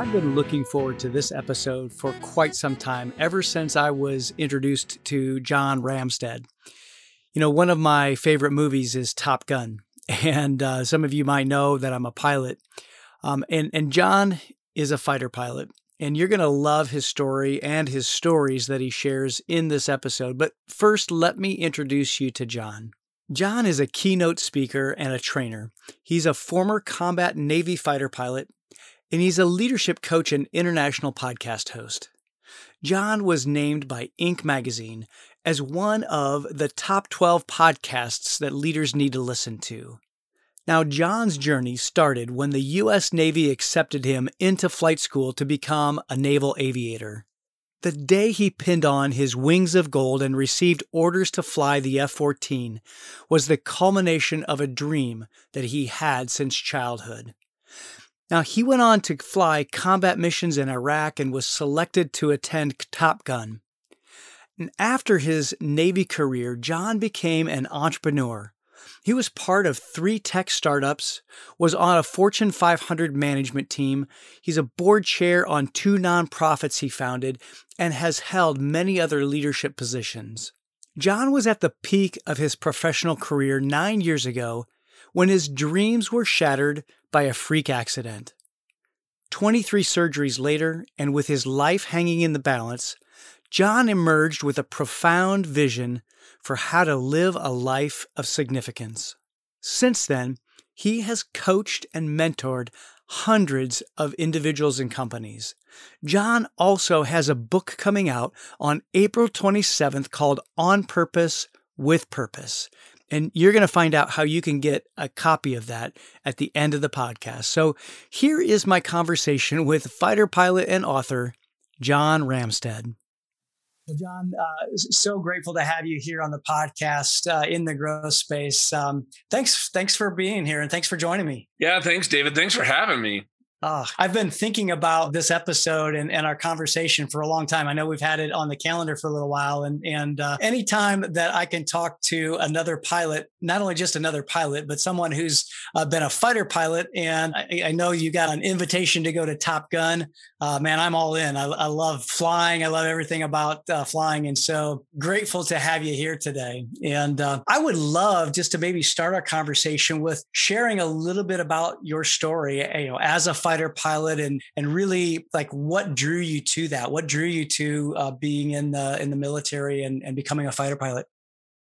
I've been looking forward to this episode for quite some time, ever since I was introduced to John Ramstead. You know, one of my favorite movies is Top Gun, and uh, some of you might know that I'm a pilot. Um, and, and John is a fighter pilot, and you're going to love his story and his stories that he shares in this episode. But first, let me introduce you to John. John is a keynote speaker and a trainer. He's a former combat Navy fighter pilot, and he's a leadership coach and international podcast host. John was named by Inc. magazine as one of the top 12 podcasts that leaders need to listen to. Now, John's journey started when the U.S. Navy accepted him into flight school to become a naval aviator. The day he pinned on his wings of gold and received orders to fly the F 14 was the culmination of a dream that he had since childhood. Now, he went on to fly combat missions in Iraq and was selected to attend Top Gun. And after his Navy career, John became an entrepreneur. He was part of three tech startups, was on a Fortune 500 management team. He's a board chair on two nonprofits he founded and has held many other leadership positions. John was at the peak of his professional career nine years ago when his dreams were shattered by a freak accident. 23 surgeries later, and with his life hanging in the balance, John emerged with a profound vision for how to live a life of significance. Since then, he has coached and mentored hundreds of individuals and companies. John also has a book coming out on April 27th called On Purpose with Purpose. And you're going to find out how you can get a copy of that at the end of the podcast. So here is my conversation with fighter pilot and author John Ramstead. Well, John, uh, so grateful to have you here on the podcast uh, in the growth space. Um, thanks, thanks for being here, and thanks for joining me. Yeah, thanks, David. Thanks for having me. I've been thinking about this episode and, and our conversation for a long time. I know we've had it on the calendar for a little while, and and uh, anytime that I can talk to another pilot, not only just another pilot, but someone who's uh, been a fighter pilot, and I, I, know you got an invitation to go to Top Gun. Uh, man, I'm all in. I, I, love flying. I love everything about uh, flying, and so grateful to have you here today. And uh, I would love just to maybe start our conversation with sharing a little bit about your story. You know, as a fighter pilot and and really like what drew you to that what drew you to uh, being in the in the military and, and becoming a fighter pilot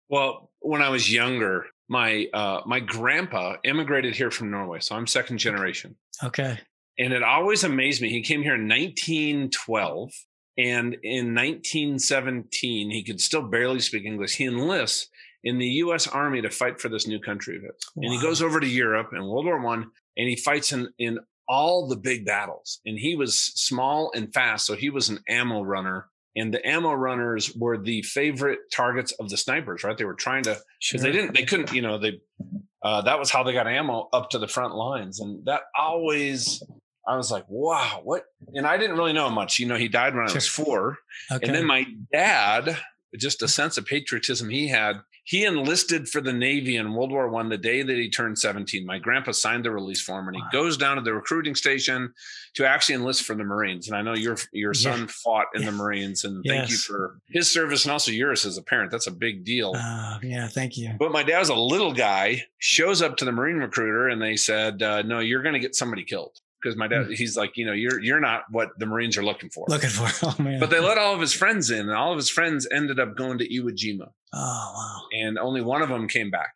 well when i was younger my uh, my grandpa immigrated here from norway so i'm second generation okay and it always amazed me he came here in 1912 and in 1917 he could still barely speak english he enlists in the U.S. Army to fight for this new country of his. Wow. And he goes over to Europe in World War One, and he fights in, in all the big battles. And he was small and fast. So he was an ammo runner. And the ammo runners were the favorite targets of the snipers, right? They were trying to, because they didn't, they couldn't, you know, they, uh, that was how they got ammo up to the front lines. And that always, I was like, wow, what? And I didn't really know much. You know, he died when I was four. Okay. And then my dad, just a sense of patriotism he had, he enlisted for the Navy in World War One the day that he turned 17. My grandpa signed the release form and he wow. goes down to the recruiting station to actually enlist for the Marines. And I know your your son yeah. fought in yeah. the Marines and yes. thank you for his service and also yours as a parent. That's a big deal. Uh, yeah, thank you. But my dad was a little guy, shows up to the Marine recruiter and they said, uh, no, you're going to get somebody killed because my dad, he's like, you know, you're you're not what the Marines are looking for. Looking for, oh man. But they let all of his friends in, and all of his friends ended up going to Iwo Jima. Oh wow! And only one of them came back.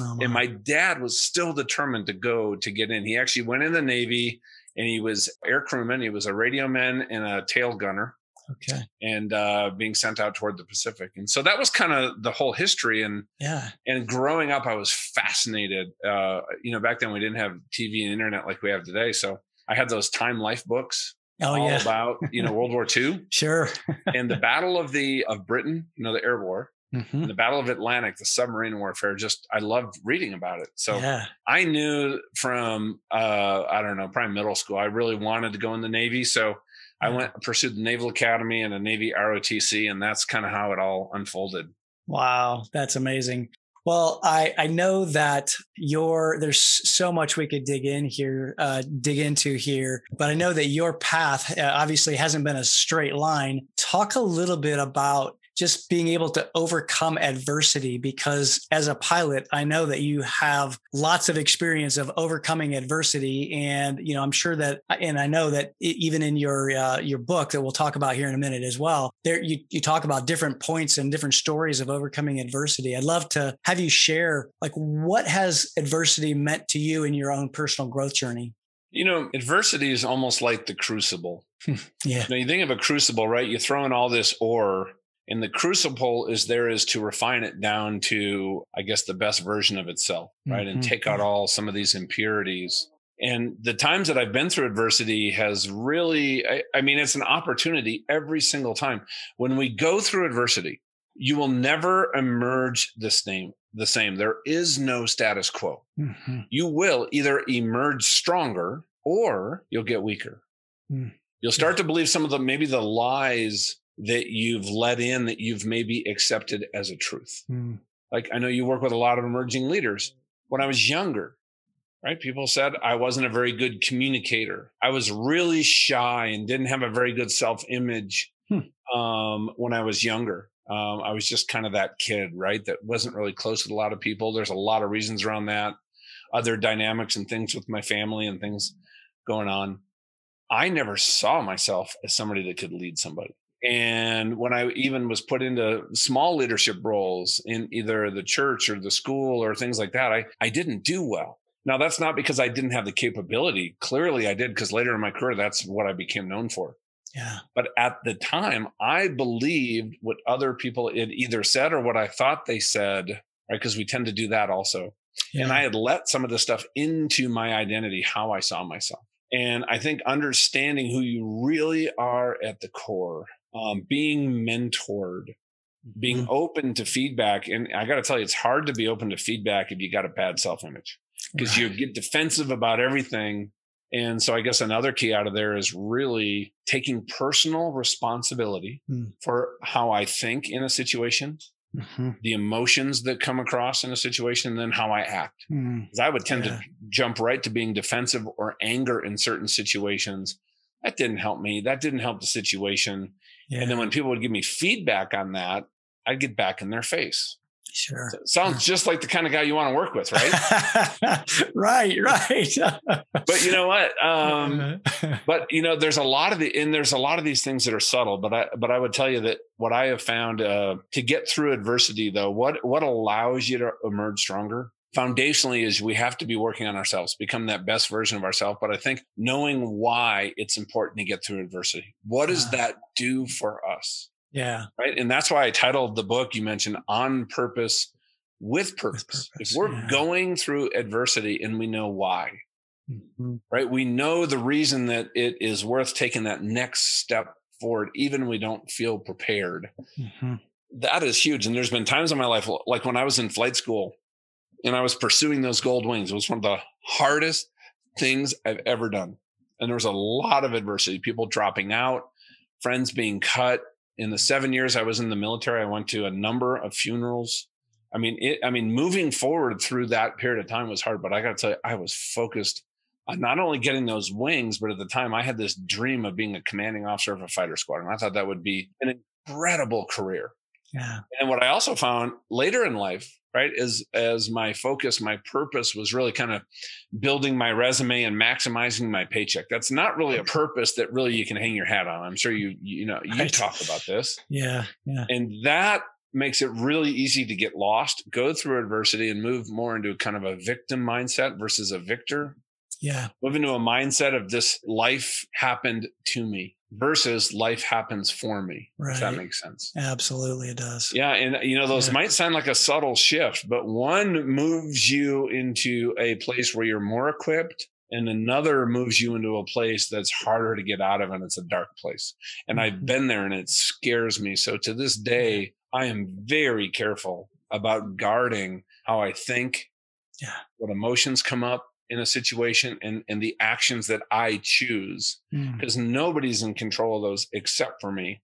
Oh, wow. And my dad was still determined to go to get in. He actually went in the Navy, and he was air crewman. He was a radio man and a tail gunner. Okay. And uh, being sent out toward the Pacific, and so that was kind of the whole history. And yeah. And growing up, I was fascinated. Uh, you know, back then we didn't have TV and internet like we have today, so I had those Time Life books. Oh all yeah. about you know World War II. sure. and the Battle of the of Britain, you know, the air war. Mm-hmm. The Battle of Atlantic, the submarine warfare, just I loved reading about it. So yeah. I knew from uh, I don't know, probably middle school, I really wanted to go in the Navy. So I went pursued the Naval Academy and a Navy ROTC, and that's kind of how it all unfolded. Wow, that's amazing. Well, I, I know that your there's so much we could dig in here, uh, dig into here, but I know that your path uh, obviously hasn't been a straight line. Talk a little bit about just being able to overcome adversity because as a pilot i know that you have lots of experience of overcoming adversity and you know i'm sure that and i know that even in your uh, your book that we'll talk about here in a minute as well there you, you talk about different points and different stories of overcoming adversity i'd love to have you share like what has adversity meant to you in your own personal growth journey you know, adversity is almost like the crucible. yeah. You, know, you think of a crucible, right? You throw in all this ore and the crucible is there is to refine it down to, I guess, the best version of itself, right? Mm-hmm. And take out all some of these impurities. And the times that I've been through adversity has really, I, I mean, it's an opportunity every single time. When we go through adversity, you will never emerge the same. The same. There is no status quo. Mm-hmm. You will either emerge stronger or you'll get weaker. Mm. You'll start yeah. to believe some of the maybe the lies that you've let in that you've maybe accepted as a truth. Mm. Like I know you work with a lot of emerging leaders. When I was younger, right, people said I wasn't a very good communicator. I was really shy and didn't have a very good self image hmm. um, when I was younger. Um, I was just kind of that kid, right, that wasn't really close with a lot of people. There's a lot of reasons around that, other dynamics and things with my family and things going on. I never saw myself as somebody that could lead somebody. And when I even was put into small leadership roles in either the church or the school or things like that, I, I didn't do well. Now, that's not because I didn't have the capability. Clearly, I did, because later in my career, that's what I became known for. Yeah. But at the time, I believed what other people had either said or what I thought they said, right? Because we tend to do that also. Yeah. And I had let some of the stuff into my identity, how I saw myself. And I think understanding who you really are at the core um, being mentored, being mm-hmm. open to feedback. And I got to tell you, it's hard to be open to feedback if you got a bad self image because right. you get defensive about everything. And so I guess another key out of there is really taking personal responsibility mm. for how I think in a situation, mm-hmm. the emotions that come across in a situation, and then how I act. Because mm. I would tend yeah. to jump right to being defensive or anger in certain situations. That didn't help me. That didn't help the situation. Yeah. And then when people would give me feedback on that, I'd get back in their face. Sure. So sounds just like the kind of guy you want to work with, right? right, right. but you know what? Um, but you know, there's a lot of the, and there's a lot of these things that are subtle. But I, but I would tell you that what I have found uh, to get through adversity, though, what what allows you to emerge stronger foundationally is we have to be working on ourselves, become that best version of ourselves. But I think knowing why it's important to get through adversity. What does that do for us? Yeah. Right. And that's why I titled the book you mentioned on purpose with purpose. With purpose if we're yeah. going through adversity and we know why, mm-hmm. right? We know the reason that it is worth taking that next step forward, even we don't feel prepared. Mm-hmm. That is huge. And there's been times in my life, like when I was in flight school, and I was pursuing those gold wings. It was one of the hardest things I've ever done. And there was a lot of adversity, people dropping out, friends being cut. In the seven years I was in the military, I went to a number of funerals. I mean, it, I mean, moving forward through that period of time was hard, but I got to tell you, I was focused on not only getting those wings, but at the time I had this dream of being a commanding officer of a fighter squadron. I thought that would be an incredible career. Yeah. And what I also found later in life right is as my focus my purpose was really kind of building my resume and maximizing my paycheck. That's not really a purpose that really you can hang your hat on. I'm sure you you know you right. talk about this. Yeah yeah. And that makes it really easy to get lost go through adversity and move more into kind of a victim mindset versus a victor. Yeah. Move into a mindset of this life happened to me versus life happens for me. Right. If that makes sense. Absolutely, it does. Yeah. And, you know, those yeah. might sound like a subtle shift, but one moves you into a place where you're more equipped, and another moves you into a place that's harder to get out of, and it's a dark place. And mm-hmm. I've been there and it scares me. So to this day, I am very careful about guarding how I think, yeah. what emotions come up, in a situation and, and the actions that I choose because mm. nobody's in control of those except for me.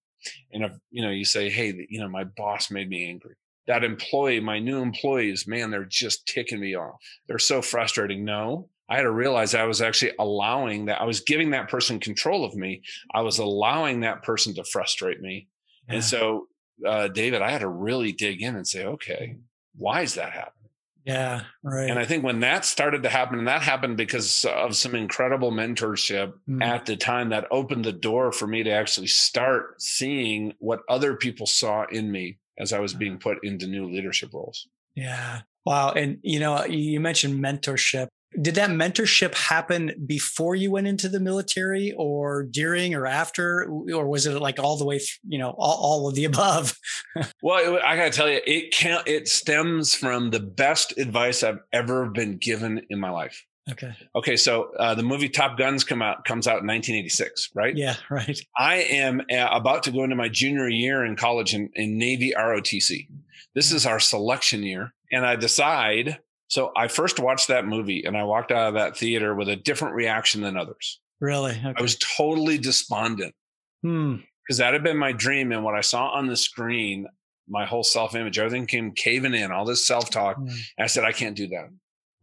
And if, you know, you say, Hey, you know, my boss made me angry. that employee, my new employees, man, they're just ticking me off. They're so frustrating. No, I had to realize I was actually allowing that, I was giving that person control of me. I was allowing that person to frustrate me. Yeah. And so, uh, David, I had to really dig in and say, okay, why is that happening? Yeah, right. And I think when that started to happen, and that happened because of some incredible mentorship mm. at the time that opened the door for me to actually start seeing what other people saw in me as I was being put into new leadership roles. Yeah. Wow. And, you know, you mentioned mentorship. Did that mentorship happen before you went into the military or during or after? Or was it like all the way, you know, all, all of the above? well, I got to tell you, it can't, it stems from the best advice I've ever been given in my life. Okay. Okay. So uh, the movie Top Guns come out comes out in 1986, right? Yeah. Right. I am uh, about to go into my junior year in college in, in Navy ROTC. This is our selection year, and I decide so I first watched that movie and I walked out of that theater with a different reaction than others. Really? Okay. I was totally despondent. Hmm. Because that had been my dream. And what I saw on the screen, my whole self image, everything came caving in, all this self talk. Hmm. I said, I can't do that.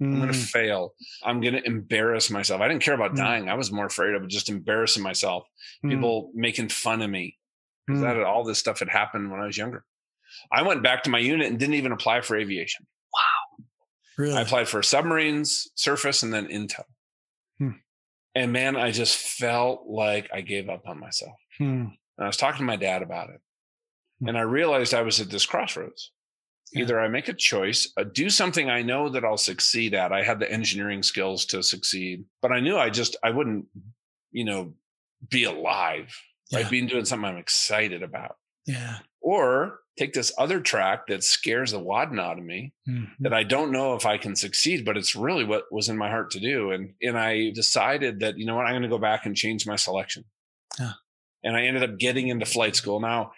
I'm going to hmm. fail. I'm going to embarrass myself. I didn't care about hmm. dying. I was more afraid of just embarrassing myself, people making fun of me. Because that all this stuff had happened when I was younger. I went back to my unit and didn't even apply for aviation. Really? I applied for submarines, surface, and then intel. Hmm. And man, I just felt like I gave up on myself. Hmm. And I was talking to my dad about it. Hmm. And I realized I was at this crossroads. Yeah. Either I make a choice, uh, do something I know that I'll succeed at. I had the engineering skills to succeed, but I knew I just, I wouldn't, you know, be alive. Yeah. Right? Being doing something I'm excited about. Yeah. Or take this other track that scares the wadding out of me mm-hmm. that I don't know if I can succeed, but it's really what was in my heart to do. And and I decided that, you know what, I'm going to go back and change my selection. Yeah. And I ended up getting into flight school. Now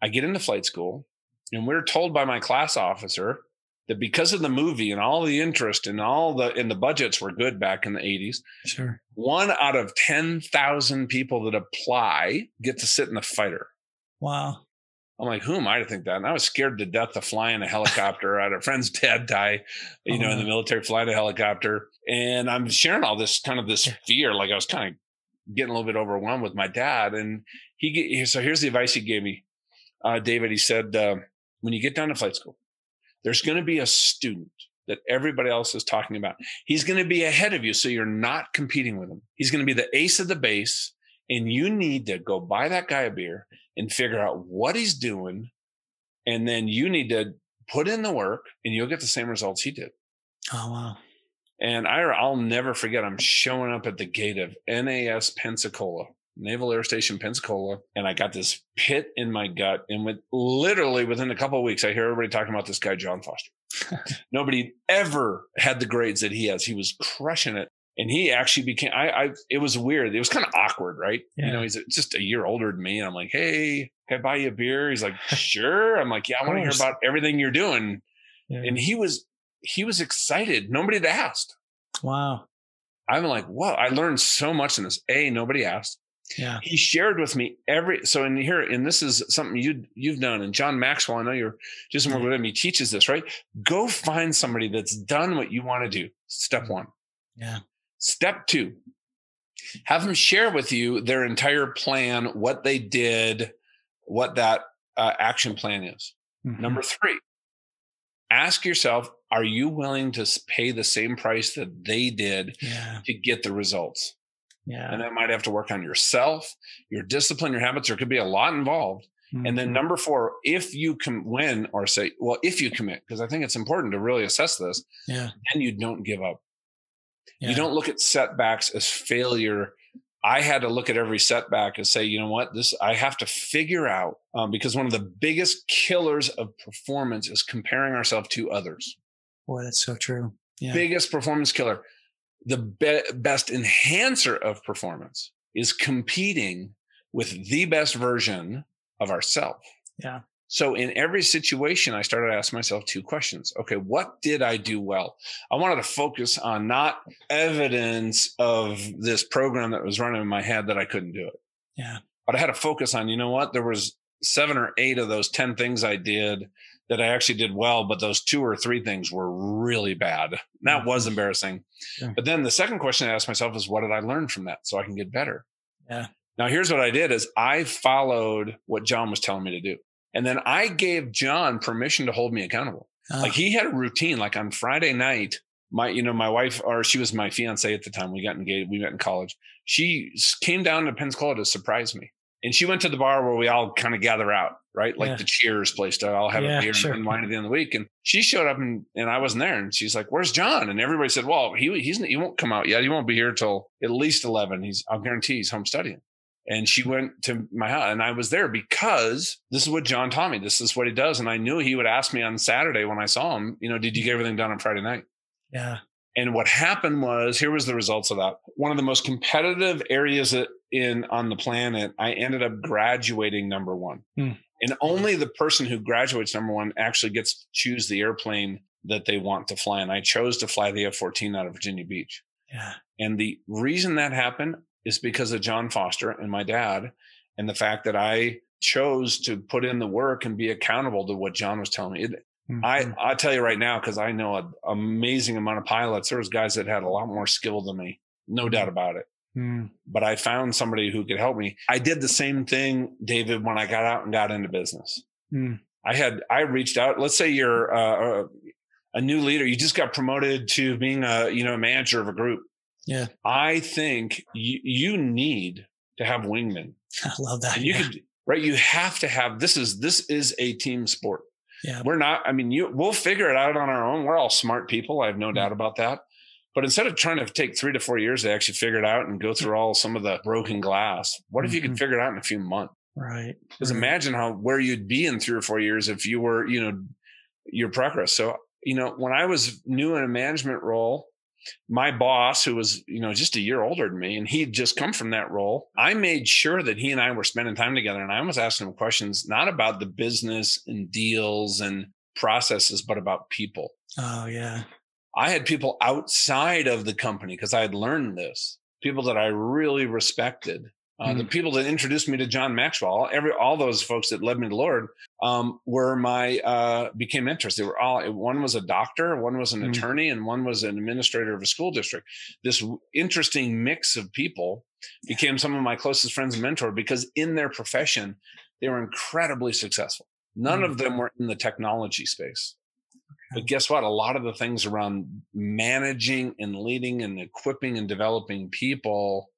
I get into flight school and we we're told by my class officer that because of the movie and all the interest and all the and the budgets were good back in the 80s. Sure. One out of 10,000 people that apply get to sit in the fighter. Wow. I'm like, who am I to think that? And I was scared to death to fly in a helicopter. I had a friend's dad die, you oh, know, in the military, flying a helicopter. And I'm sharing all this kind of this fear. Like I was kind of getting a little bit overwhelmed with my dad. And he, so here's the advice he gave me, uh, David. He said, uh, when you get down to flight school, there's going to be a student that everybody else is talking about. He's going to be ahead of you. So you're not competing with him. He's going to be the ace of the base. And you need to go buy that guy a beer and figure out what he's doing. And then you need to put in the work and you'll get the same results he did. Oh, wow. And I, I'll never forget, I'm showing up at the gate of NAS Pensacola, Naval Air Station Pensacola, and I got this pit in my gut. And with literally within a couple of weeks, I hear everybody talking about this guy, John Foster. Nobody ever had the grades that he has. He was crushing it and he actually became I, I it was weird. It was kind of awkward right? Yeah. you know he's just a year older than me and i'm like hey can i buy you a beer? He's like sure. I'm like yeah i want to hear about everything you're doing. Yeah. and he was he was excited. Nobody had asked. Wow. I'm like whoa i learned so much in this. A nobody asked. Yeah. He shared with me every so in here and this is something you you've done and john maxwell i know you're just more with him he teaches this right? Go find somebody that's done what you want to do. Step mm-hmm. one. Yeah Step two, have them share with you their entire plan, what they did, what that uh, action plan is. Mm-hmm. Number three, ask yourself, are you willing to pay the same price that they did yeah. to get the results? Yeah. And that might have to work on yourself, your discipline, your habits. There could be a lot involved. Mm-hmm. And then mm-hmm. number four, if you can win or say, well, if you commit, because I think it's important to really assess this, yeah. then you don't give up. Yeah. You don't look at setbacks as failure. I had to look at every setback and say, you know what, this I have to figure out um, because one of the biggest killers of performance is comparing ourselves to others. Boy, that's so true. Yeah. Biggest performance killer. The be- best enhancer of performance is competing with the best version of ourselves. Yeah. So in every situation, I started to ask myself two questions. Okay, what did I do well? I wanted to focus on not evidence of this program that was running in my head that I couldn't do it. Yeah. But I had to focus on, you know what? There was seven or eight of those 10 things I did that I actually did well, but those two or three things were really bad. That Mhm. was embarrassing. Yeah. But then the second question I asked myself is, what did I learn from that so I can get better? Yeah. Now here's what I did is I followed what John was telling me to do. And then I gave John permission to hold me accountable. Uh, Like he had a routine, like on Friday night, my, you know, my wife, or she was my fiance at the time. We got engaged. We met in college. She came down to Pensacola to surprise me. And she went to the bar where we all kind of gather out, right? Like Yeah. the cheers place to all have Yeah, a beer sure. and wine at the end of the week. And she showed up and, and I wasn't there. And she's like, where's John? And everybody said, well, he, he's, he won't come out yet. He won't be here till at least 11. He's, I'll guarantee he's home studying. And she went to my house and I was there because this is what John taught me. This is what he does. And I knew he would ask me on Saturday when I saw him, you know, did you get everything done on Friday night? yeah. And what happened was, here was the results of that. One of the most competitive areas in on the planet, I ended up graduating number one. Hmm. And only the person who graduates number one actually gets to choose the airplane that they want to fly. And I chose to fly the F 14 out of Virginia Beach. Yeah. And the reason that happened is because of John Foster and my dad, and the fact that I chose to put in the work and be accountable to what John was telling me. It, I Mhm. I tell you right now because I know an amazing amount of pilots. There was guys that had a lot more skill than me, no doubt about it. Mm. But I found somebody who could help me. I did the same thing, David, when I got out and got into business. Mm. I had I reached out. Let's say you're uh, a, a new leader. You just got promoted to being a you know manager of a group. Yeah. I think you you need to have wingmen. I love that. And you yeah. could right. You have to have this is this is a team sport. yeah. We're not, I mean, you we'll figure it out on our own. We're all smart people. I have no doubt about that. But instead of trying to take three to four years to actually figure it out and go through all some of the broken glass, what if you could Mhm. figure it out in a few months? Right. Because right. imagine how where you'd be in three or four years if you were, you know, your progress. So, you know, when I was new in a management role, my boss, who was, you know, just a year older than me, and he'd just come from that role, I made sure that he and I were spending time together. And I was asking him questions, not about the business and deals and processes, but about people. Oh yeah. I had people outside of the company because I had learned this, people that I really respected. Uh, The people that introduced me to John Maxwell, every all those folks that led me to the Lord, um, were my uh, became mentors. They were all one was a doctor, one was an Mm. attorney, and one was an administrator of a school district. This interesting mix of people became some of my closest friends and mentor because in their profession they were incredibly successful. None Mm. of them were in the technology space. But guess what? A lot of the things around managing and leading and equipping and developing people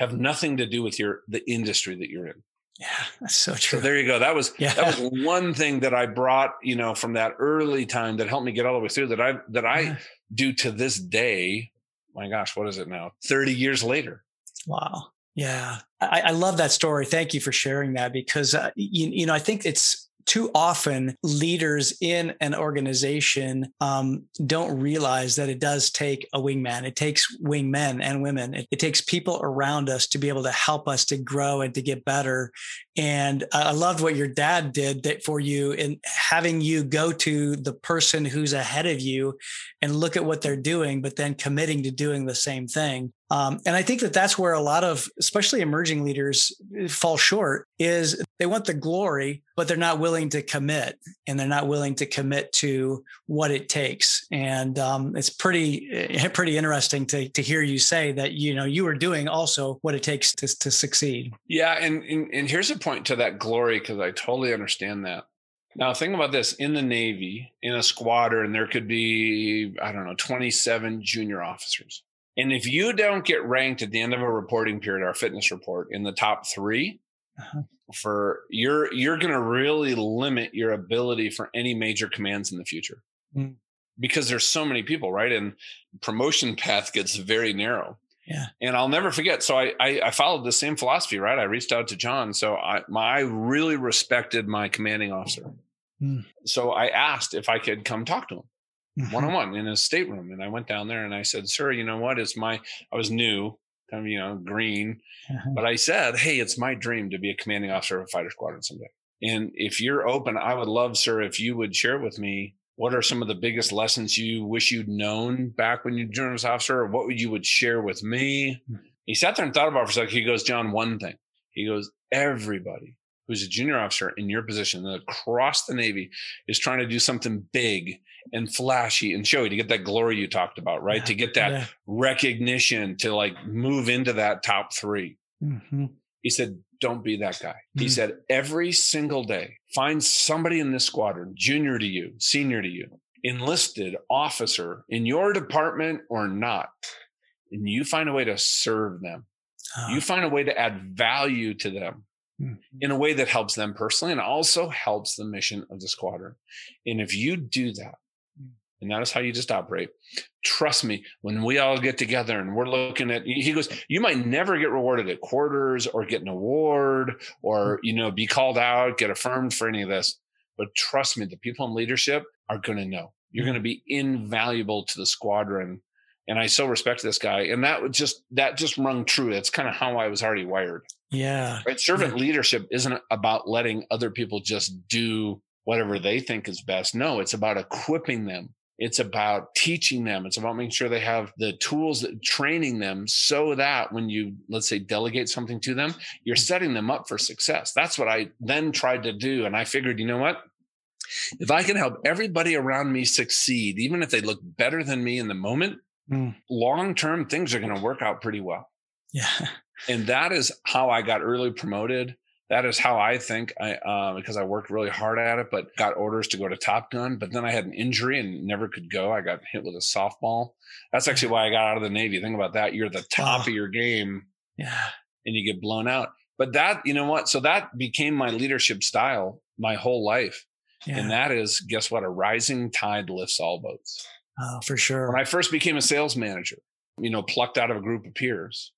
have nothing to do with your the industry that you're in. Yeah. That's so So true. there you go. That was Yeah. that was one thing that I brought, you know, from that early time that helped me get all the way through that I that I Yeah. do to this day. My gosh, what is it now? 30 years later. Wow. Yeah. I, I love that story. Thank you for sharing that because, uh, you, you know, I think it's too often leaders in an organization um, don't realize that it does take a wingman. It takes wingmen and women. It, it takes people around us to be able to help us to grow and to get better. And I loved what your dad did that for you in having you go to the person who's ahead of you and look at what they're doing, but then committing to doing the same thing. Um, and I think that that's where a lot of, especially emerging leaders, uh, fall short. Is they want the glory, but they're not willing to commit, and they're not willing to commit to what it takes. And um, it's pretty, eh, pretty interesting to to hear you say that you know you are doing also what it takes to to succeed. Yeah, and and, and here's a point to that glory because I totally understand that. Now, think about this: in the Navy, in a squadron, there could be I don't know, 27 junior officers, and if you don't get ranked at the end of a reporting period, our fitness report, in the top 3 Uh-huh. for you're you're going to really limit your ability for any major commands in the future Mm. because there's so many people, right? And promotion path gets very narrow. Yeah. And I'll never forget. So I, I I followed the same philosophy, right? I reached out to John. So I my I really respected my commanding officer. Mm. So I asked if I could come talk to him one on one in his stateroom. And I went down there and I said, Sir, you know what? It's my I was new, kind of, you know, green. Mhm. But I said, Hey, it's my dream to be a commanding officer of a fighter squadron someday. And if you're open, I would love, sir, if you would share with me what are some of the biggest lessons you wish you'd known back when you joined as officer, or what would you would share with me? He sat there and thought about it for a second. He goes, John, one thing. He goes, everybody who's a junior officer in your position across the Navy is trying to do something big and flashy and showy to get that glory you talked about, right? Yeah, to get that yeah. recognition, to like move into that top 3 mm-hmm. He said, don't be that guy. Mm-hmm. He said, every single day, find somebody in this squadron, junior to you, senior to you, enlisted officer in your department or not, and you find a way to serve them. Uh, you find a way to add value to them mm-hmm. in a way that helps them personally and also helps the mission of the squadron. And if you do that, and that is how you just operate. Trust me, when we all get together and we're looking at, he goes, you might never get rewarded at quarters or get an award or, mm-hmm. you know, be called out, get affirmed for any of this. But trust me, the people in leadership are going to know. You're mm-hmm. going to be invaluable to the squadron. And I so respect this guy. And that would just, that just rung true. That's kind of how I was already wired. Yeah. Right. Servant yeah. leadership isn't about letting other people just do whatever they think is best. No, it's about equipping them it's about teaching them. It's about making sure they have the tools, training them so that when you, let's say, delegate something to them, you're mm. setting them up for success. That's what I then tried to do. And I figured, you know what? If I can help everybody around me succeed, even if they look better than me in the moment, mm. long term, things are going to work out pretty well. Yeah. And that is how I got early promoted that is how I think I uh, because I worked really hard at it, but got orders to go to Top Gun. But then I had an injury and never could go. I got hit with a softball. That's actually why I got out of the Navy. Think about that. You're the top oh. of your game. Yeah. And you get blown out. But that, you know what? So that became my leadership style my whole life. Yeah. And that is, guess what? A rising tide lifts all boats. Oh, for sure. When I first became a sales manager, you know, plucked out of a group of peers,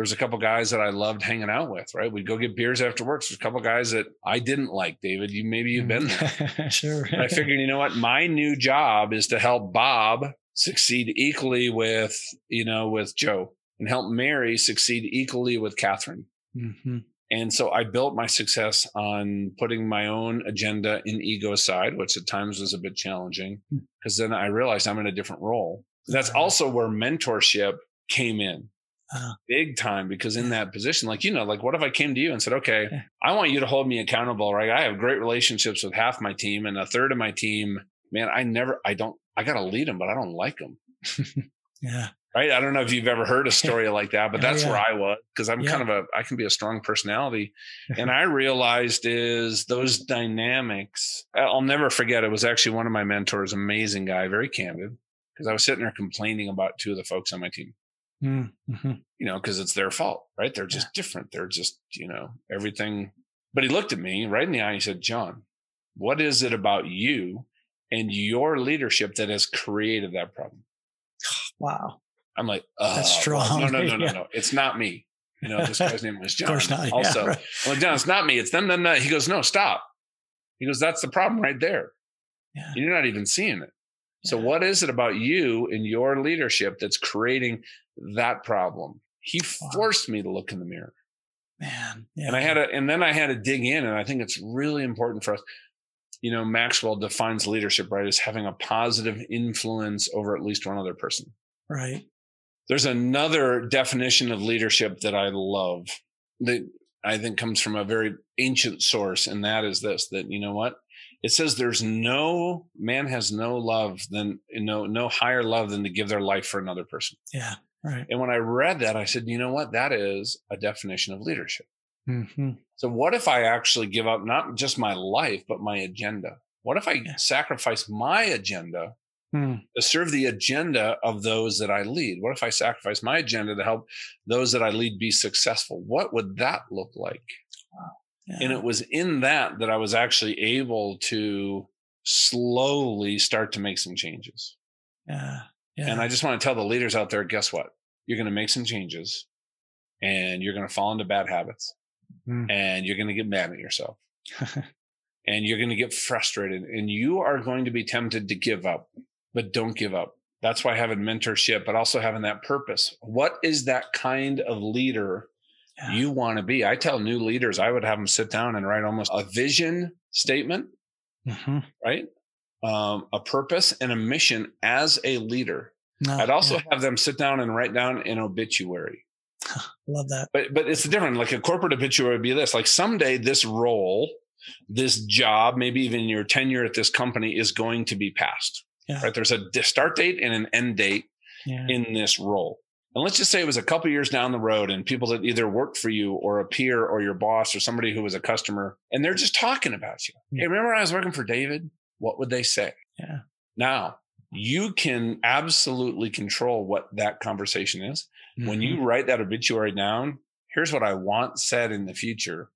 there's a couple guys that I loved hanging out with, right? We'd go get beers after work. So there's a couple guys that I didn't like, David. You maybe you've been there. sure. I figured, you know what? My new job is to help Bob succeed equally with, you know, with Joe and help Mary succeed equally with Catherine. Mm-hmm. And so I built my success on putting my own agenda in ego aside, which at times was a bit challenging because hmm. then I realized I'm in a different role. That's also where mentorship came in uh, big time because in that position, like, you know, like what if I came to you and said, okay, yeah. I want you to hold me accountable, right? I have great relationships with half my team and a third of my team, man, I never, I don't, I got to lead them, but I don't like them. yeah. Right. I don't know if you've ever heard a story like that, but that's yeah. where I was because I'm yeah. kind of a, I can be a strong personality. and I realized is those dynamics, I'll never forget. It was actually one of my mentors, amazing guy, very candid because I was sitting there complaining about two of the folks on my team. Mm-hmm. You know, because it's their fault, right? They're just yeah. different. They're just, you know, everything. But he looked at me right in the eye and he said, John, what is it about you and your leadership that has created that problem? Wow. I'm like, oh, that's strong. No, no, no, no, yeah. no. It's not me. You know, this guy's name was John. of course not. Also, yeah, right. I'm like, John, it's not me. It's them, them, them. He goes, no, stop. He goes, that's the problem right there. Yeah. You're not even seeing it. So, what is it about you and your leadership that's creating that problem? He forced me to look in the mirror. Man. Yeah. And I had to, and then I had to dig in. And I think it's really important for us. You know, Maxwell defines leadership, right, as having a positive influence over at least one other person. Right. There's another definition of leadership that I love that I think comes from a very ancient source. And that is this that, you know what? It says there's no man has no love than no no higher love than to give their life for another person. Yeah, right. And when I read that, I said, you know what? That is a definition of leadership. Mm-hmm. So what if I actually give up not just my life but my agenda? What if I yeah. sacrifice my agenda hmm. to serve the agenda of those that I lead? What if I sacrifice my agenda to help those that I lead be successful? What would that look like? Wow. And it was in that that I was actually able to slowly start to make some changes. Yeah. yeah. And I just want to tell the leaders out there guess what? You're going to make some changes and you're going to fall into bad habits mm. and you're going to get mad at yourself and you're going to get frustrated and you are going to be tempted to give up, but don't give up. That's why having mentorship, but also having that purpose. What is that kind of leader yeah. you want to be. I tell new leaders, I would have them sit down and write almost a vision statement, mm-hmm. right? Um, a purpose and a mission as a leader. No, I'd also yeah. have them sit down and write down an obituary. Love that. But but it's different. Like a corporate obituary would be this: like someday this role, this job, maybe even your tenure at this company is going to be passed. Yeah. Right? There's a start date and an end date Yeah. in this role. And let's just say it was a couple years down the road, and people that either worked for you or a peer or your boss or somebody who was a customer, and they're just talking about you. Yeah. Hey, remember when I was working for David? What would they say? Yeah. Now you can absolutely control what that conversation is. When Mhm. you write that obituary down, here's what I want said in the future.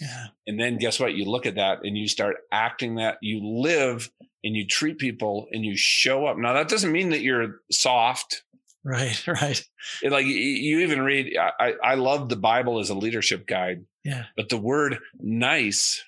Yeah. And then guess what? You look at that and you start acting that you live and you treat people and you show up. Now that doesn't mean that you're soft. Right. Right. It, like you even read, I, I I love the Bible as a leadership guide, Yeah. but the word nice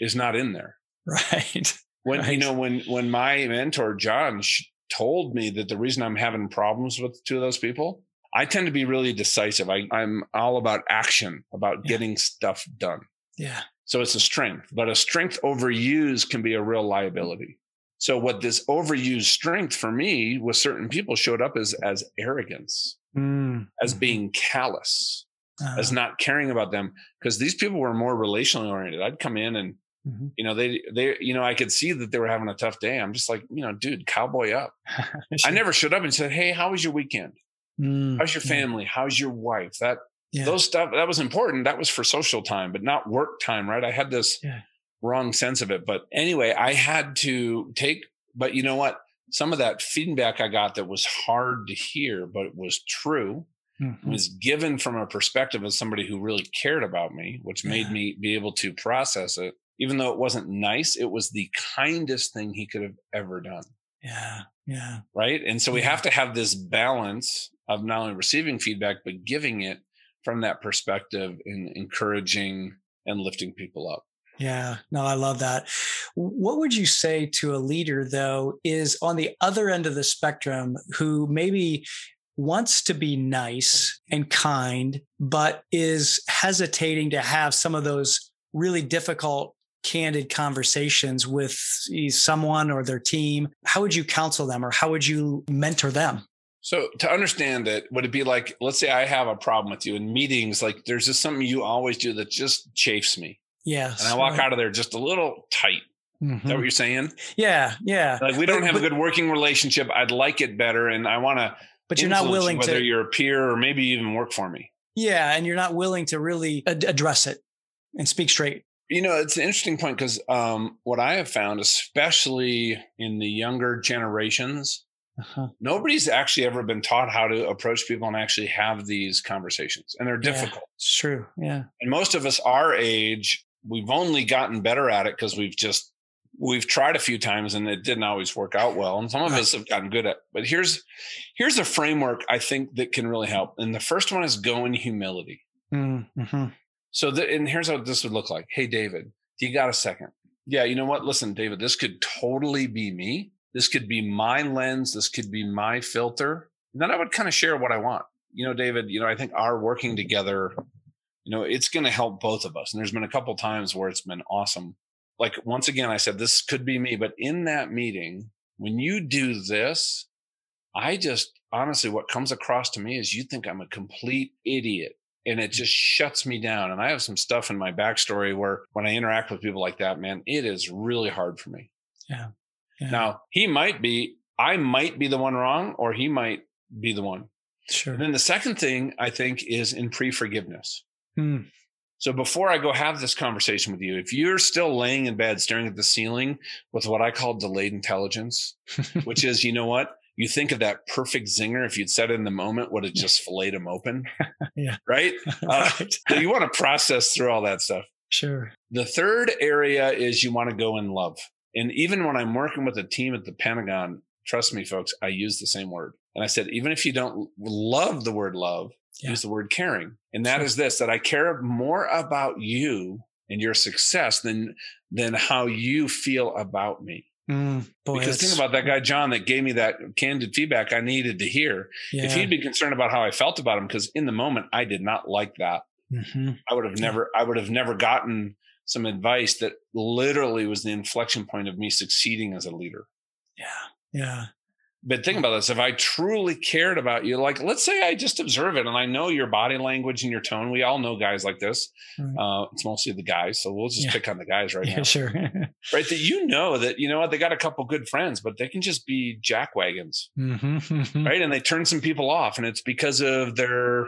is not in there. Right. When you know when when my mentor John sh- told me that the reason I'm having problems with two of those people, I tend to be really decisive. I, I'm all about action, about Yeah. getting stuff done. Yeah. So it's a strength, but a strength overused can be a real liability. So what this overused strength for me with certain people showed up as as arrogance, Mm. as being callous, Uh, as not caring about them because these people were more relationally oriented. I'd come in and mhm. you know they they you know I could see that they were having a tough day. I'm just like, you know, dude, cowboy up. I never showed up and said, "Hey, how was your weekend? Mm. How's your Yeah. family? How's your wife?" That Yeah. those stuff that was important. That was for social time, but not work time, right? I had this Yeah. Wrong sense of it. But anyway, I had to take, but you know what? Some of that feedback I got that was hard to hear, but it was true, Mhm. was given from a perspective of somebody who really cared about me, which made Yeah. me be able to process it. Even though it wasn't nice, it was the kindest thing he could have ever done Yeah. Yeah. right and so we Yeah. have to have this balance of not only receiving feedback but giving it from that perspective and encouraging and lifting people up Yeah, no, I love that. What would you say to a leader, though, is on the other end of the spectrum who maybe wants to be nice and kind, but is hesitating to have some of those really difficult, candid conversations with someone or their team? How would you counsel them or how would you mentor them? so to understand it would it be like let's say i have a problem with you in meetings like there's just something you always do that just chafes me Yes. and i walk right. out of there just a little tight is that Mhm. what you're saying Yeah, yeah. like we don't But- have a good working relationship i'd like it better and i want to But you're not willing whether to. you're a peer or maybe even work for me Yeah, and you're not willing to really ad- address it and speak straight. You know, it's an interesting point because um, what I have found, especially in the younger generations, Uh-huh. nobody's actually ever been taught how to approach people and actually have these conversations. And they're Yeah. difficult. It's true. Yeah. And most of us our age, we've only gotten better at it because we've just we've tried a few times and it didn't always work out well. And some of us have gotten good at. But here's here's a framework I think that can really help. And the first one is go in humility. Mm-hmm. So, the, and here's how this would look like. Hey, David, do you got a second? Yeah, you know what? Listen, David, this could totally be me. This could be my lens. This could be my filter. And then I would kind of share what I want. You know, David, you know, I think our working together, you know, it's going to help both of us. And there's been a couple times where it's been awesome. Like once again, I said, this could be me. But in that meeting, when you do this, I just honestly, what comes across to me is you think I'm a complete idiot and it mm. just shuts me down. And I have some stuff in my backstory where when I interact with people like that, man, it is really hard for me. Yeah. Yeah. Now, he might be, I might be the one wrong, or he might be the one. Sure. And then the second thing I think is in pre forgiveness. Hmm. So before I go have this conversation with you, if you're still laying in bed staring at the ceiling with what I call delayed intelligence, which is, you know what? You think of that perfect zinger if you'd said it in the moment, would have just filleted him open. Yeah. Right? Uh. So you want to process through all that stuff. Sure. The third area is you want to go in love. And even when I'm working with a team at the Pentagon, trust me, folks, I use the same word. And I said, even if you don't love the word love, Yeah. use the word caring. And that Sure. is this that I care more about you and your success than than how you feel about me. Mm, boy, because think about that guy John that gave me that candid feedback I needed to hear. Yeah. If he'd been concerned about how I felt about him, because in the moment I did not like that. Mhm. I would have Yeah. never I would have never gotten some advice that literally was the inflection point of me succeeding as a leader. Yeah. Yeah. but think about this if i truly cared about you like let's say i just observe it and i know your body language and your tone we all know guys like this right. uh, it's mostly the guys so we'll just yeah. pick on the guys right yeah, now sure right that you know that you know what they got a couple good friends but they can just be jack wagons mm-hmm. right and they turn some people off and it's because of their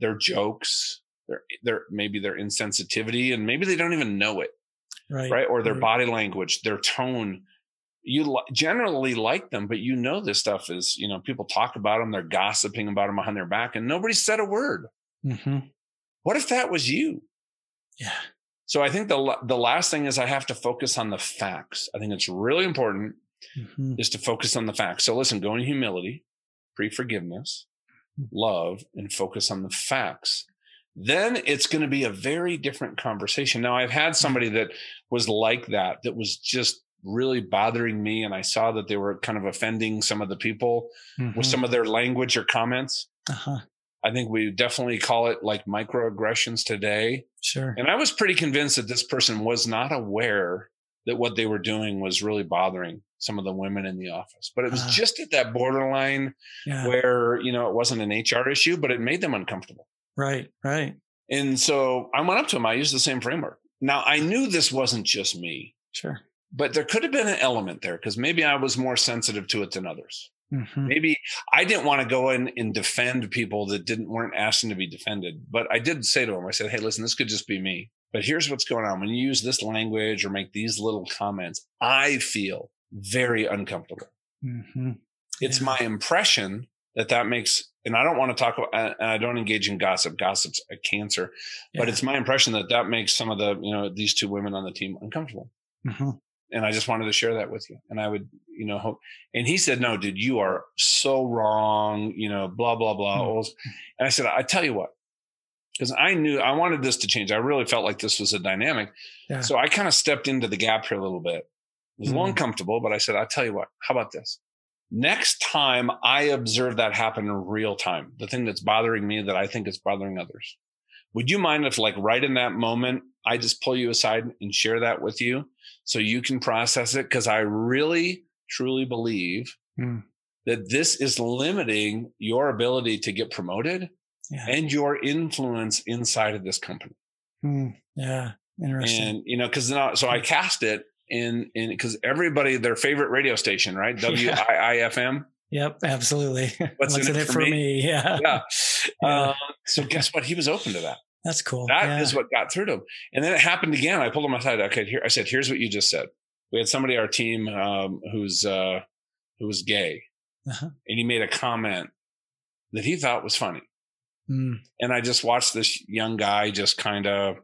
their jokes their their maybe their insensitivity and maybe they don't even know it right right or their right. body language their tone you generally like them, but you know this stuff is, you know, people talk about them, they're gossiping about them behind their back, and nobody said a word. Mm-hmm. What if that was you? Yeah. So I think the the last thing is I have to focus on the facts. I think it's really important mm-hmm. is to focus on the facts. So listen, go in humility, pre forgiveness, mm. love, and focus on the facts. Then it's going to be a very different conversation. Now I've had mm. somebody that was like that, that was just really bothering me and i saw that they were kind of offending some of the people mm-hmm. with some of their language or comments. Uh-huh. i think we definitely call it like microaggressions today. Sure. And i was pretty convinced that this person was not aware that what they were doing was really bothering some of the women in the office. But it was uh, just at that borderline yeah. where you know it wasn't an hr issue but it made them uncomfortable. Right right. And so i went up to him. I used the same framework. Now i knew this wasn't just me. Sure but there could have been an element there because maybe I was more sensitive to it than others. Mm-hmm. Maybe I didn't want to go in and defend people that didn't weren't asking to be defended. But I did say to him, I said, "Hey, listen, this could just be me. But here's what's going on. When you use this language or make these little comments, I feel very uncomfortable. Mm-hmm. It's yeah. my impression that that makes and I don't want to talk about, and I don't engage in gossip. Gossip's a cancer, yeah. but it's my impression that that makes some of the, you know, these two women on the team uncomfortable. Mm-hmm and I just wanted to share that with you. And I would, you know, hope. And he said, "No, dude, you are so wrong." You know, blah blah blah. Mm-hmm. And I said, "I tell you what," because I knew I wanted this to change. I really felt like this was a dynamic. Yeah. So I kind of stepped into the gap here a little bit. It was mm-hmm. a little hmm. uncomfortable, but I said, "I tell you what. How about this?" Next time I observe that happen in real time, the thing that's bothering me that I think is bothering others, would you mind if, like, right in that moment, I just pull you aside and share that with you so you can process it? Because I really, truly believe mm. that this is limiting your ability to get promoted yeah. and your influence inside of this company. Mm. Yeah. Interesting. And, you know, because now, so I cast it in, in, because everybody, their favorite radio station, right? WIIFM. Yep, absolutely. What's, What's in, it, it for me? me? Yeah. Yeah. yeah. Uh, so guess what? He was open to that. That's cool. That yeah. is what got through to him. And then it happened again. I pulled him aside. Okay, here I said, here's what you just said. We had somebody our team um, who's uh, who was gay, uh-huh. and he made a comment that he thought was funny. Mm. And I just watched this young guy just kind of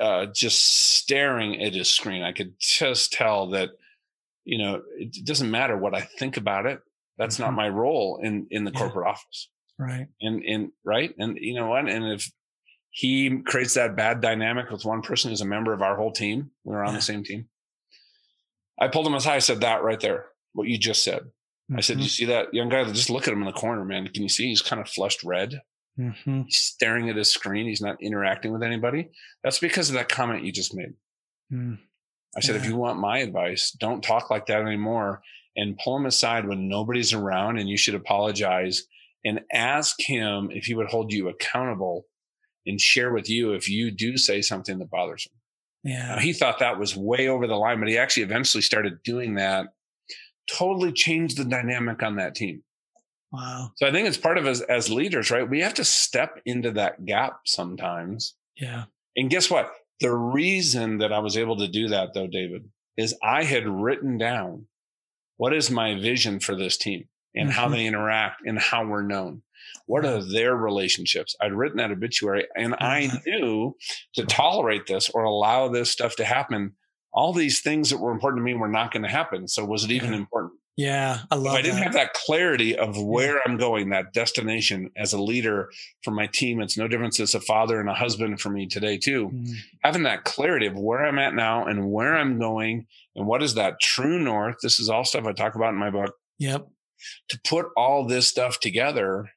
uh, just staring at his screen. I could just tell that, you know, it doesn't matter what I think about it. That's mm-hmm. not my role in in the yeah. corporate office. Right. And and right. And you know what? And if he creates that bad dynamic with one person who's a member of our whole team. We were on yeah. the same team. I pulled him aside. I said that right there, what you just said. Mm-hmm. I said, "You mm-hmm. see that young guy? Just look at him in the corner, man. Can you see he's kind of flushed red? Mm-hmm. He's staring at his screen. He's not interacting with anybody. That's because of that comment you just made. Mm. I said, yeah. if you want my advice, don't talk like that anymore, and pull him aside when nobody's around, and you should apologize and ask him if he would hold you accountable and share with you if you do say something that bothers him. Yeah. Now, he thought that was way over the line, but he actually eventually started doing that. Totally changed the dynamic on that team. Wow. So I think it's part of us as leaders, right? We have to step into that gap sometimes. Yeah. And guess what? The reason that I was able to do that, though, David, is I had written down what is my vision for this team and mm-hmm. how they interact and how we're known. What are their relationships? I'd written that obituary and I mm-hmm. knew to tolerate this or allow this stuff to happen, all these things that were important to me were not going to happen. So was it even important? Yeah, I love if I didn't that. have that clarity of where yeah. I'm going, that destination as a leader for my team. It's no difference as a father and a husband for me today, too. Mm. Having that clarity of where I'm at now and where I'm going and what is that true north. This is all stuff I talk about in my book. Yep. To put all this stuff together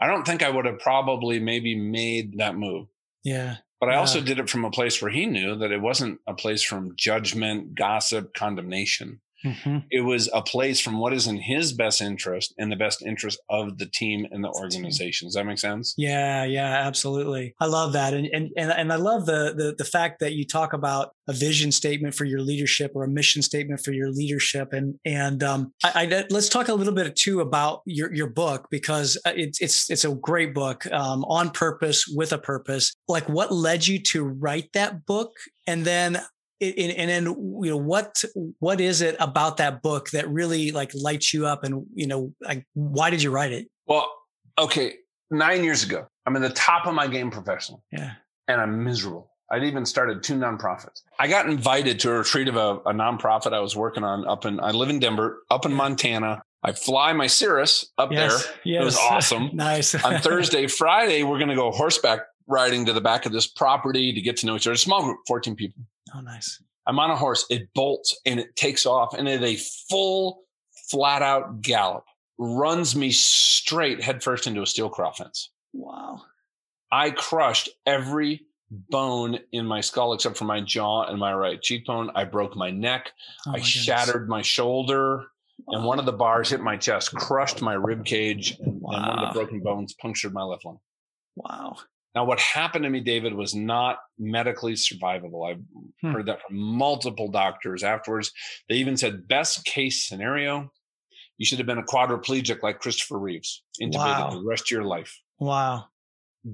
I don't think I would have probably maybe made that move. Yeah. But I yeah. also did it from a place where he knew that it wasn't a place from judgment, gossip, condemnation. Mm-hmm. It was a place from what is in his best interest and the best interest of the team and the organization. Does that make sense? Yeah, yeah, absolutely. I love that. And and and, and I love the, the the fact that you talk about a vision statement for your leadership or a mission statement for your leadership. And and um, I, I, let's talk a little bit too about your your book because uh, it's it's it's a great book um, on purpose with a purpose. Like what led you to write that book, and then and, then you know what what is it about that book that really like lights you up and you know like why did you write it well okay nine years ago i'm in the top of my game professionally yeah and i'm miserable i'd even started two nonprofits i got invited to a retreat of a, a nonprofit i was working on up in i live in denver up in montana I fly my Cirrus up yes, there. Yes. It was awesome. nice. on Thursday, Friday, we're going to go horseback riding to the back of this property to get to know each other. Small group, 14 people. Oh, nice. I'm on a horse. It bolts and it takes off and at a full, flat out gallop runs me straight headfirst into a steel cross fence. Wow. I crushed every bone in my skull except for my jaw and my right cheekbone. I broke my neck. Oh my I shattered my shoulder. Wow. And one of the bars hit my chest, crushed my rib cage, and, wow. and one of the broken bones punctured my left lung. Wow. Now, what happened to me, David, was not medically survivable. I've hmm. heard that from multiple doctors afterwards. They even said, best case scenario, you should have been a quadriplegic like Christopher Reeves, intubated wow. the rest of your life. Wow.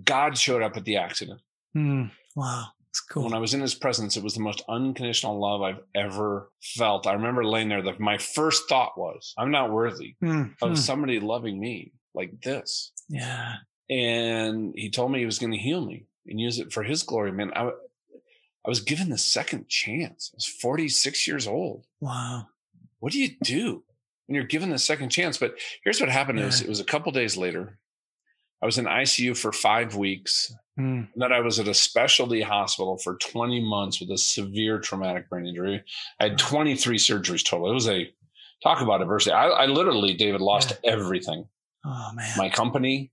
God showed up at the accident. Hmm. Wow. It's cool. When I was in his presence, it was the most unconditional love I've ever felt. I remember laying there. The, my first thought was, I'm not worthy hmm. of hmm. somebody loving me like this. Yeah and he told me he was going to heal me and use it for his glory. Man, I, I was given the second chance. I was 46 years old. Wow. What do you do when you're given the second chance? But here's what happened. Yeah. It, was, it was a couple days later. I was in ICU for five weeks. Mm. Then I was at a specialty hospital for 20 months with a severe traumatic brain injury. I had 23 surgeries total. It was a talk about adversity. I, I literally, David, lost yeah. everything. Oh man. My company,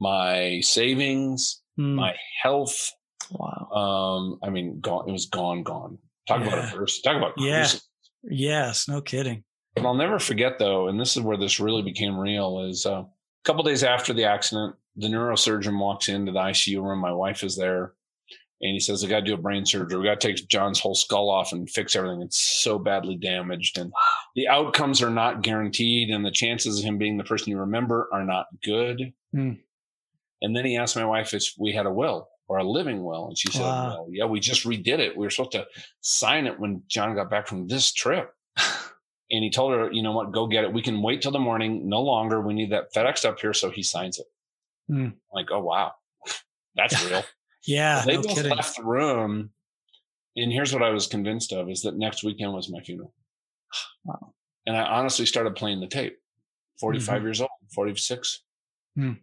my savings, mm. my health. Wow. Um, I mean, gone, it was gone, gone. Talk yeah. about adversity. Talk about yeah. Yes, no kidding. But I'll never forget though, and this is where this really became real. Is uh, a couple days after the accident, the neurosurgeon walks into the ICU room. My wife is there, and he says, "I got to do a brain surgery. We got to take John's whole skull off and fix everything. It's so badly damaged, and the outcomes are not guaranteed, and the chances of him being the person you remember are not good." Mm. And then he asked my wife if we had a will or a living will. And she said, wow. well, yeah, we just redid it. We were supposed to sign it when John got back from this trip. and he told her, you know what, go get it. We can wait till the morning. No longer. We need that FedEx up here. So he signs it. Mm. Like, oh, wow. That's real. yeah. they no both kidding. left the room. And here's what I was convinced of is that next weekend was my funeral. Wow. And I honestly started playing the tape. 45 mm-hmm. years old, 46. Mm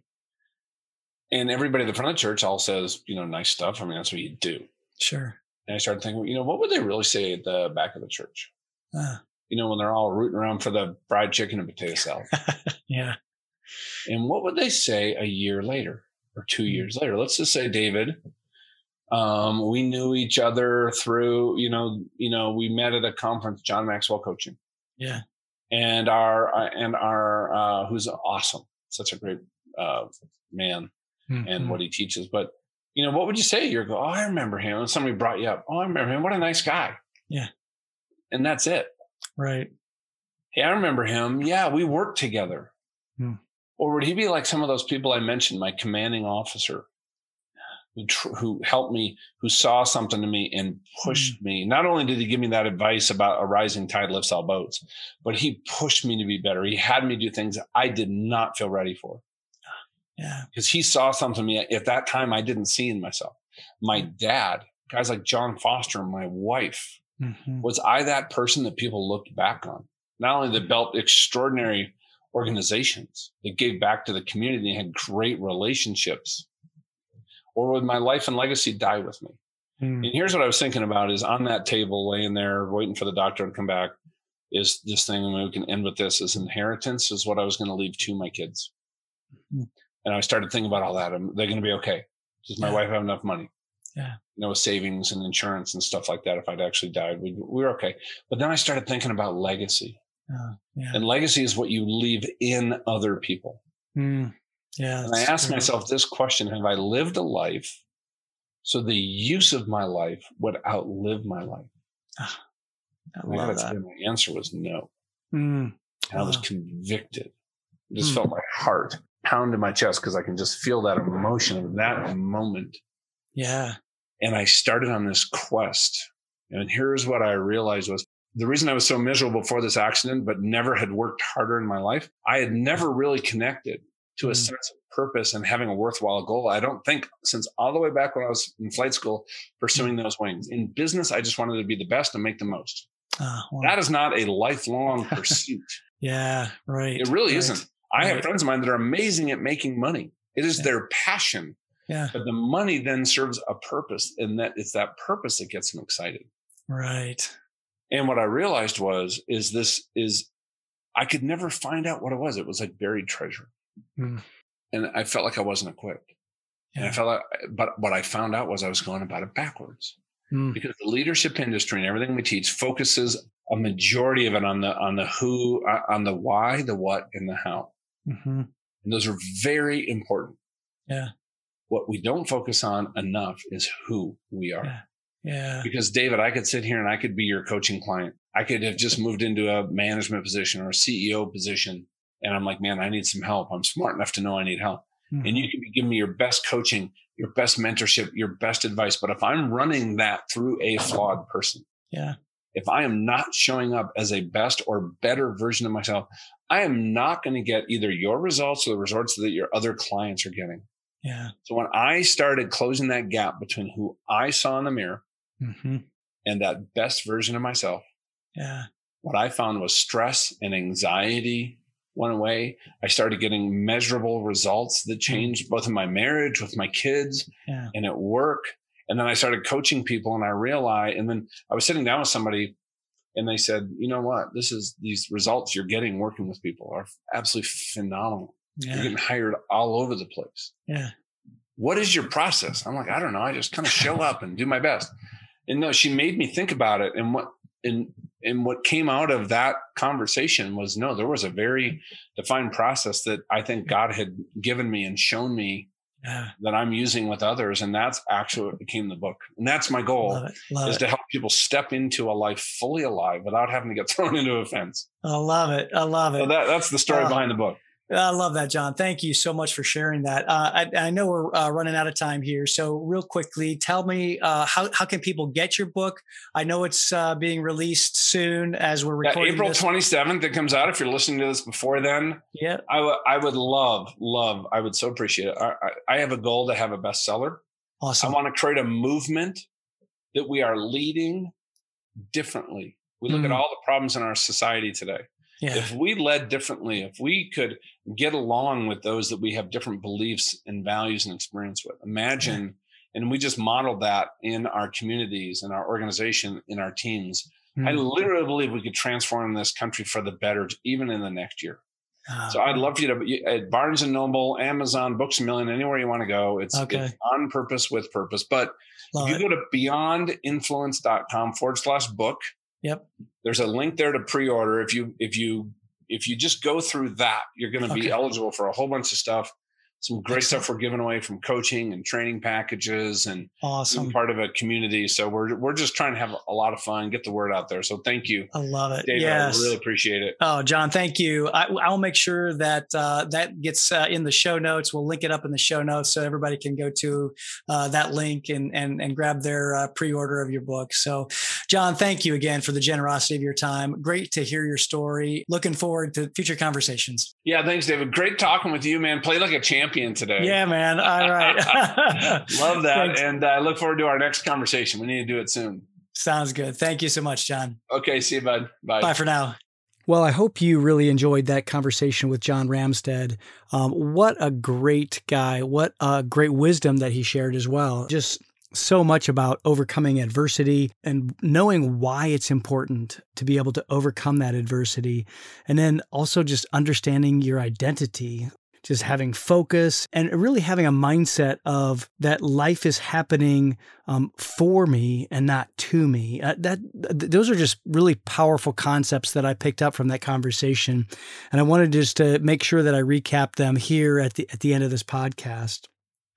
and everybody at the front of the church all says, you know, nice stuff. I mean, that's what you do. Sure. And I started thinking, you know, what would they really say at the back of the church? Uh, you know, when they're all rooting around for the fried chicken and potato salad. yeah. And what would they say a year later or two hmm. years later? Let's just say, David, um, we knew each other through, you know, you know, we met at a conference, John Maxwell coaching. Yeah. And our, uh, and our, uh, who's awesome, such a great, uh, man mm-hmm. and what he teaches. But you know, what would you say? You're go, oh, I remember him. And somebody brought you up. Oh, I remember him. What a nice guy. Yeah. And that's it. Right. Hey, I remember him. Yeah, we worked together. Mm. Or would he be like some of those people I mentioned, my commanding officer, who, tr- who helped me, who saw something to me and pushed mm. me? Not only did he give me that advice about a rising tide lifts all boats, but he pushed me to be better. He had me do things I did not feel ready for. Yeah. Because he saw something me at that time I didn't see in myself. My dad, guys like John Foster, my wife, mm-hmm. was I that person that people looked back on? Not only that built extraordinary organizations that gave back to the community and had great relationships, or would my life and legacy die with me? Mm. And here's what I was thinking about is on that table, laying there, waiting for the doctor to come back, is this thing, and we can end with this, is inheritance is what I was going to leave to my kids. Mm. And I started thinking about all that. Am they going to be okay? Does my yeah. wife have enough money? Yeah. No savings and insurance and stuff like that. If I'd actually died, we, we were okay. But then I started thinking about legacy. Uh, yeah. And legacy is what you leave in other people. Mm, yeah. And I asked true. myself this question Have I lived a life so the use of my life would outlive my life? Ah, I, love that. My answer was no. Mm, and I was convicted. I just mm. felt my heart pound in my chest because I can just feel that emotion of that moment. Yeah. And I started on this quest. And here's what I realized was the reason I was so miserable before this accident, but never had worked harder in my life. I had never really connected to a mm. sense of purpose and having a worthwhile goal. I don't think since all the way back when I was in flight school, pursuing those wings. In business, I just wanted to be the best and make the most. Well. That is not a lifelong pursuit. yeah, right. It really right. isn't. I right. have friends of mine that are amazing at making money. It is yeah. their passion. Yeah. But the money then serves a purpose, and that it's that purpose that gets them excited. Right. And what I realized was, is this is I could never find out what it was. It was like buried treasure. Mm. And I felt like I wasn't equipped. Yeah. And I felt like, but what I found out was I was going about it backwards mm. because the leadership industry and everything we teach focuses a majority of it on the, on the who, uh, on the why, the what, and the how. Mm-hmm. And those are very important. Yeah. What we don't focus on enough is who we are. Yeah. Yeah. Because David, I could sit here and I could be your coaching client. I could have just moved into a management position or a CEO position. And I'm like, man, I need some help. I'm smart enough to know I need help. Mm-hmm. And you can be giving me your best coaching, your best mentorship, your best advice. But if I'm running that through a flawed person, yeah. If I am not showing up as a best or better version of myself, I am not going to get either your results or the results that your other clients are getting. Yeah. So when I started closing that gap between who I saw in the mirror mm-hmm. and that best version of myself, yeah, what I found was stress and anxiety went away. I started getting measurable results that mm. changed both in my marriage with my kids yeah. and at work. And then I started coaching people and I realized, and then I was sitting down with somebody and they said, you know what? This is these results you're getting working with people are absolutely phenomenal. Yeah. You're getting hired all over the place. Yeah. What is your process? I'm like, I don't know. I just kind of show up and do my best. And no, she made me think about it. And what and and what came out of that conversation was no, there was a very defined process that I think God had given me and shown me yeah. that I'm using with others. And that's actually what became the book. And that's my goal Love it. Love is it. to help people step into a life fully alive without having to get thrown into a fence. I love it. I love it. So that, that's the story uh, behind the book. I love that, John. Thank you so much for sharing that. Uh, I, I, know we're uh, running out of time here, so real quickly, tell me uh, how how can people get your book? I know it's uh, being released soon as we're recording. Yeah, April twenty seventh. It comes out. If you're listening to this before then, yeah, I, w- I would love, love. I would so appreciate it. I, I, I have a goal to have a bestseller. Awesome. I want to create a movement that we are leading differently. We look mm. at all the problems in our society today yeah. If we led differently, if we could get along with those that we have different beliefs and values and experience with, imagine, yeah. and we just modeled that in our communities, in our organization, in our teams. Mm-hmm. I literally believe we could transform this country for the better, even in the next year. Oh, so I'd love for you to at Barnes and Noble, Amazon, Books a Million, anywhere you want to go. It's, okay. it's on purpose with purpose. But love if you it. go to beyondinfluence.com forward slash book, Yep. There's a link there to pre-order. If you if you if you just go through that, you're going to okay. be eligible for a whole bunch of stuff some great stuff we're giving away from coaching and training packages and awesome part of a community. So we're we're just trying to have a lot of fun, get the word out there. So thank you. I love it. David, yes. I really appreciate it. Oh, John, thank you. I, will make sure that uh, that gets uh, in the show notes. We'll link it up in the show notes so everybody can go to uh, that link and and and grab their uh, pre-order of your book. So, John, thank you again for the generosity of your time. Great to hear your story. Looking forward to future conversations. Yeah, thanks, David. Great talking with you, man. Play like a champion champion today. Yeah, man. All right. Love that. Thanks. And I uh, look forward to our next conversation. We need to do it soon. Sounds good. Thank you so much, John. Okay. See you, bud. Bye. Bye for now. Well, I hope you really enjoyed that conversation with John Ramstead. Um, what a great guy. What a great wisdom that he shared as well. Just so much about overcoming adversity and knowing why it's important to be able to overcome that adversity. And then also just understanding your identity just having focus and really having a mindset of that life is happening um, for me and not to me. Uh, that th- those are just really powerful concepts that I picked up from that conversation, and I wanted just to make sure that I recap them here at the at the end of this podcast.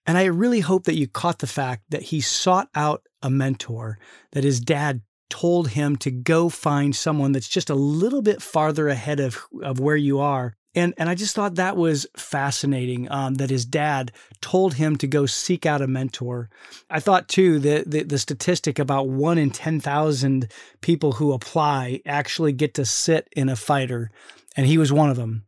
And I really hope that you caught the fact that he sought out a mentor, that his dad told him to go find someone that's just a little bit farther ahead of, of where you are and and I just thought that was fascinating um, that his dad told him to go seek out a mentor. I thought too that the, the statistic about one in ten thousand people who apply actually get to sit in a fighter, and he was one of them.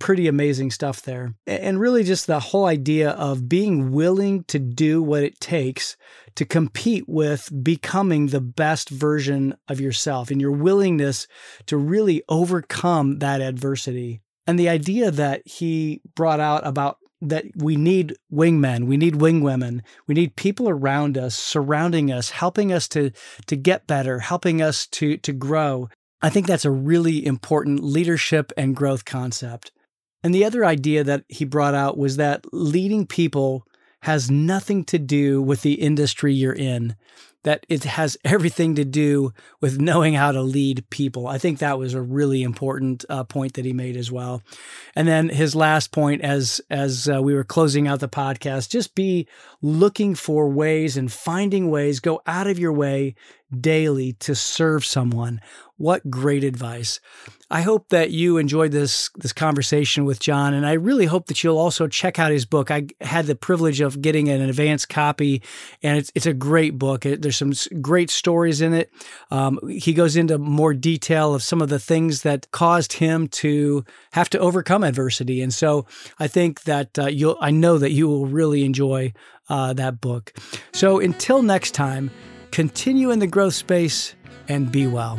Pretty amazing stuff there, and really just the whole idea of being willing to do what it takes to compete with becoming the best version of yourself, and your willingness to really overcome that adversity and the idea that he brought out about that we need wingmen, we need wingwomen, we need people around us, surrounding us, helping us to to get better, helping us to to grow. I think that's a really important leadership and growth concept. And the other idea that he brought out was that leading people has nothing to do with the industry you're in that it has everything to do with knowing how to lead people. I think that was a really important uh, point that he made as well. And then his last point, as as uh, we were closing out the podcast, just be looking for ways and finding ways. Go out of your way daily to serve someone. What great advice. I hope that you enjoyed this this conversation with John, and I really hope that you'll also check out his book. I had the privilege of getting an advance copy, and it's it's a great book. It, there's some great stories in it. Um, he goes into more detail of some of the things that caused him to have to overcome adversity, and so I think that uh, you'll. I know that you will really enjoy uh, that book. So until next time, continue in the growth space and be well.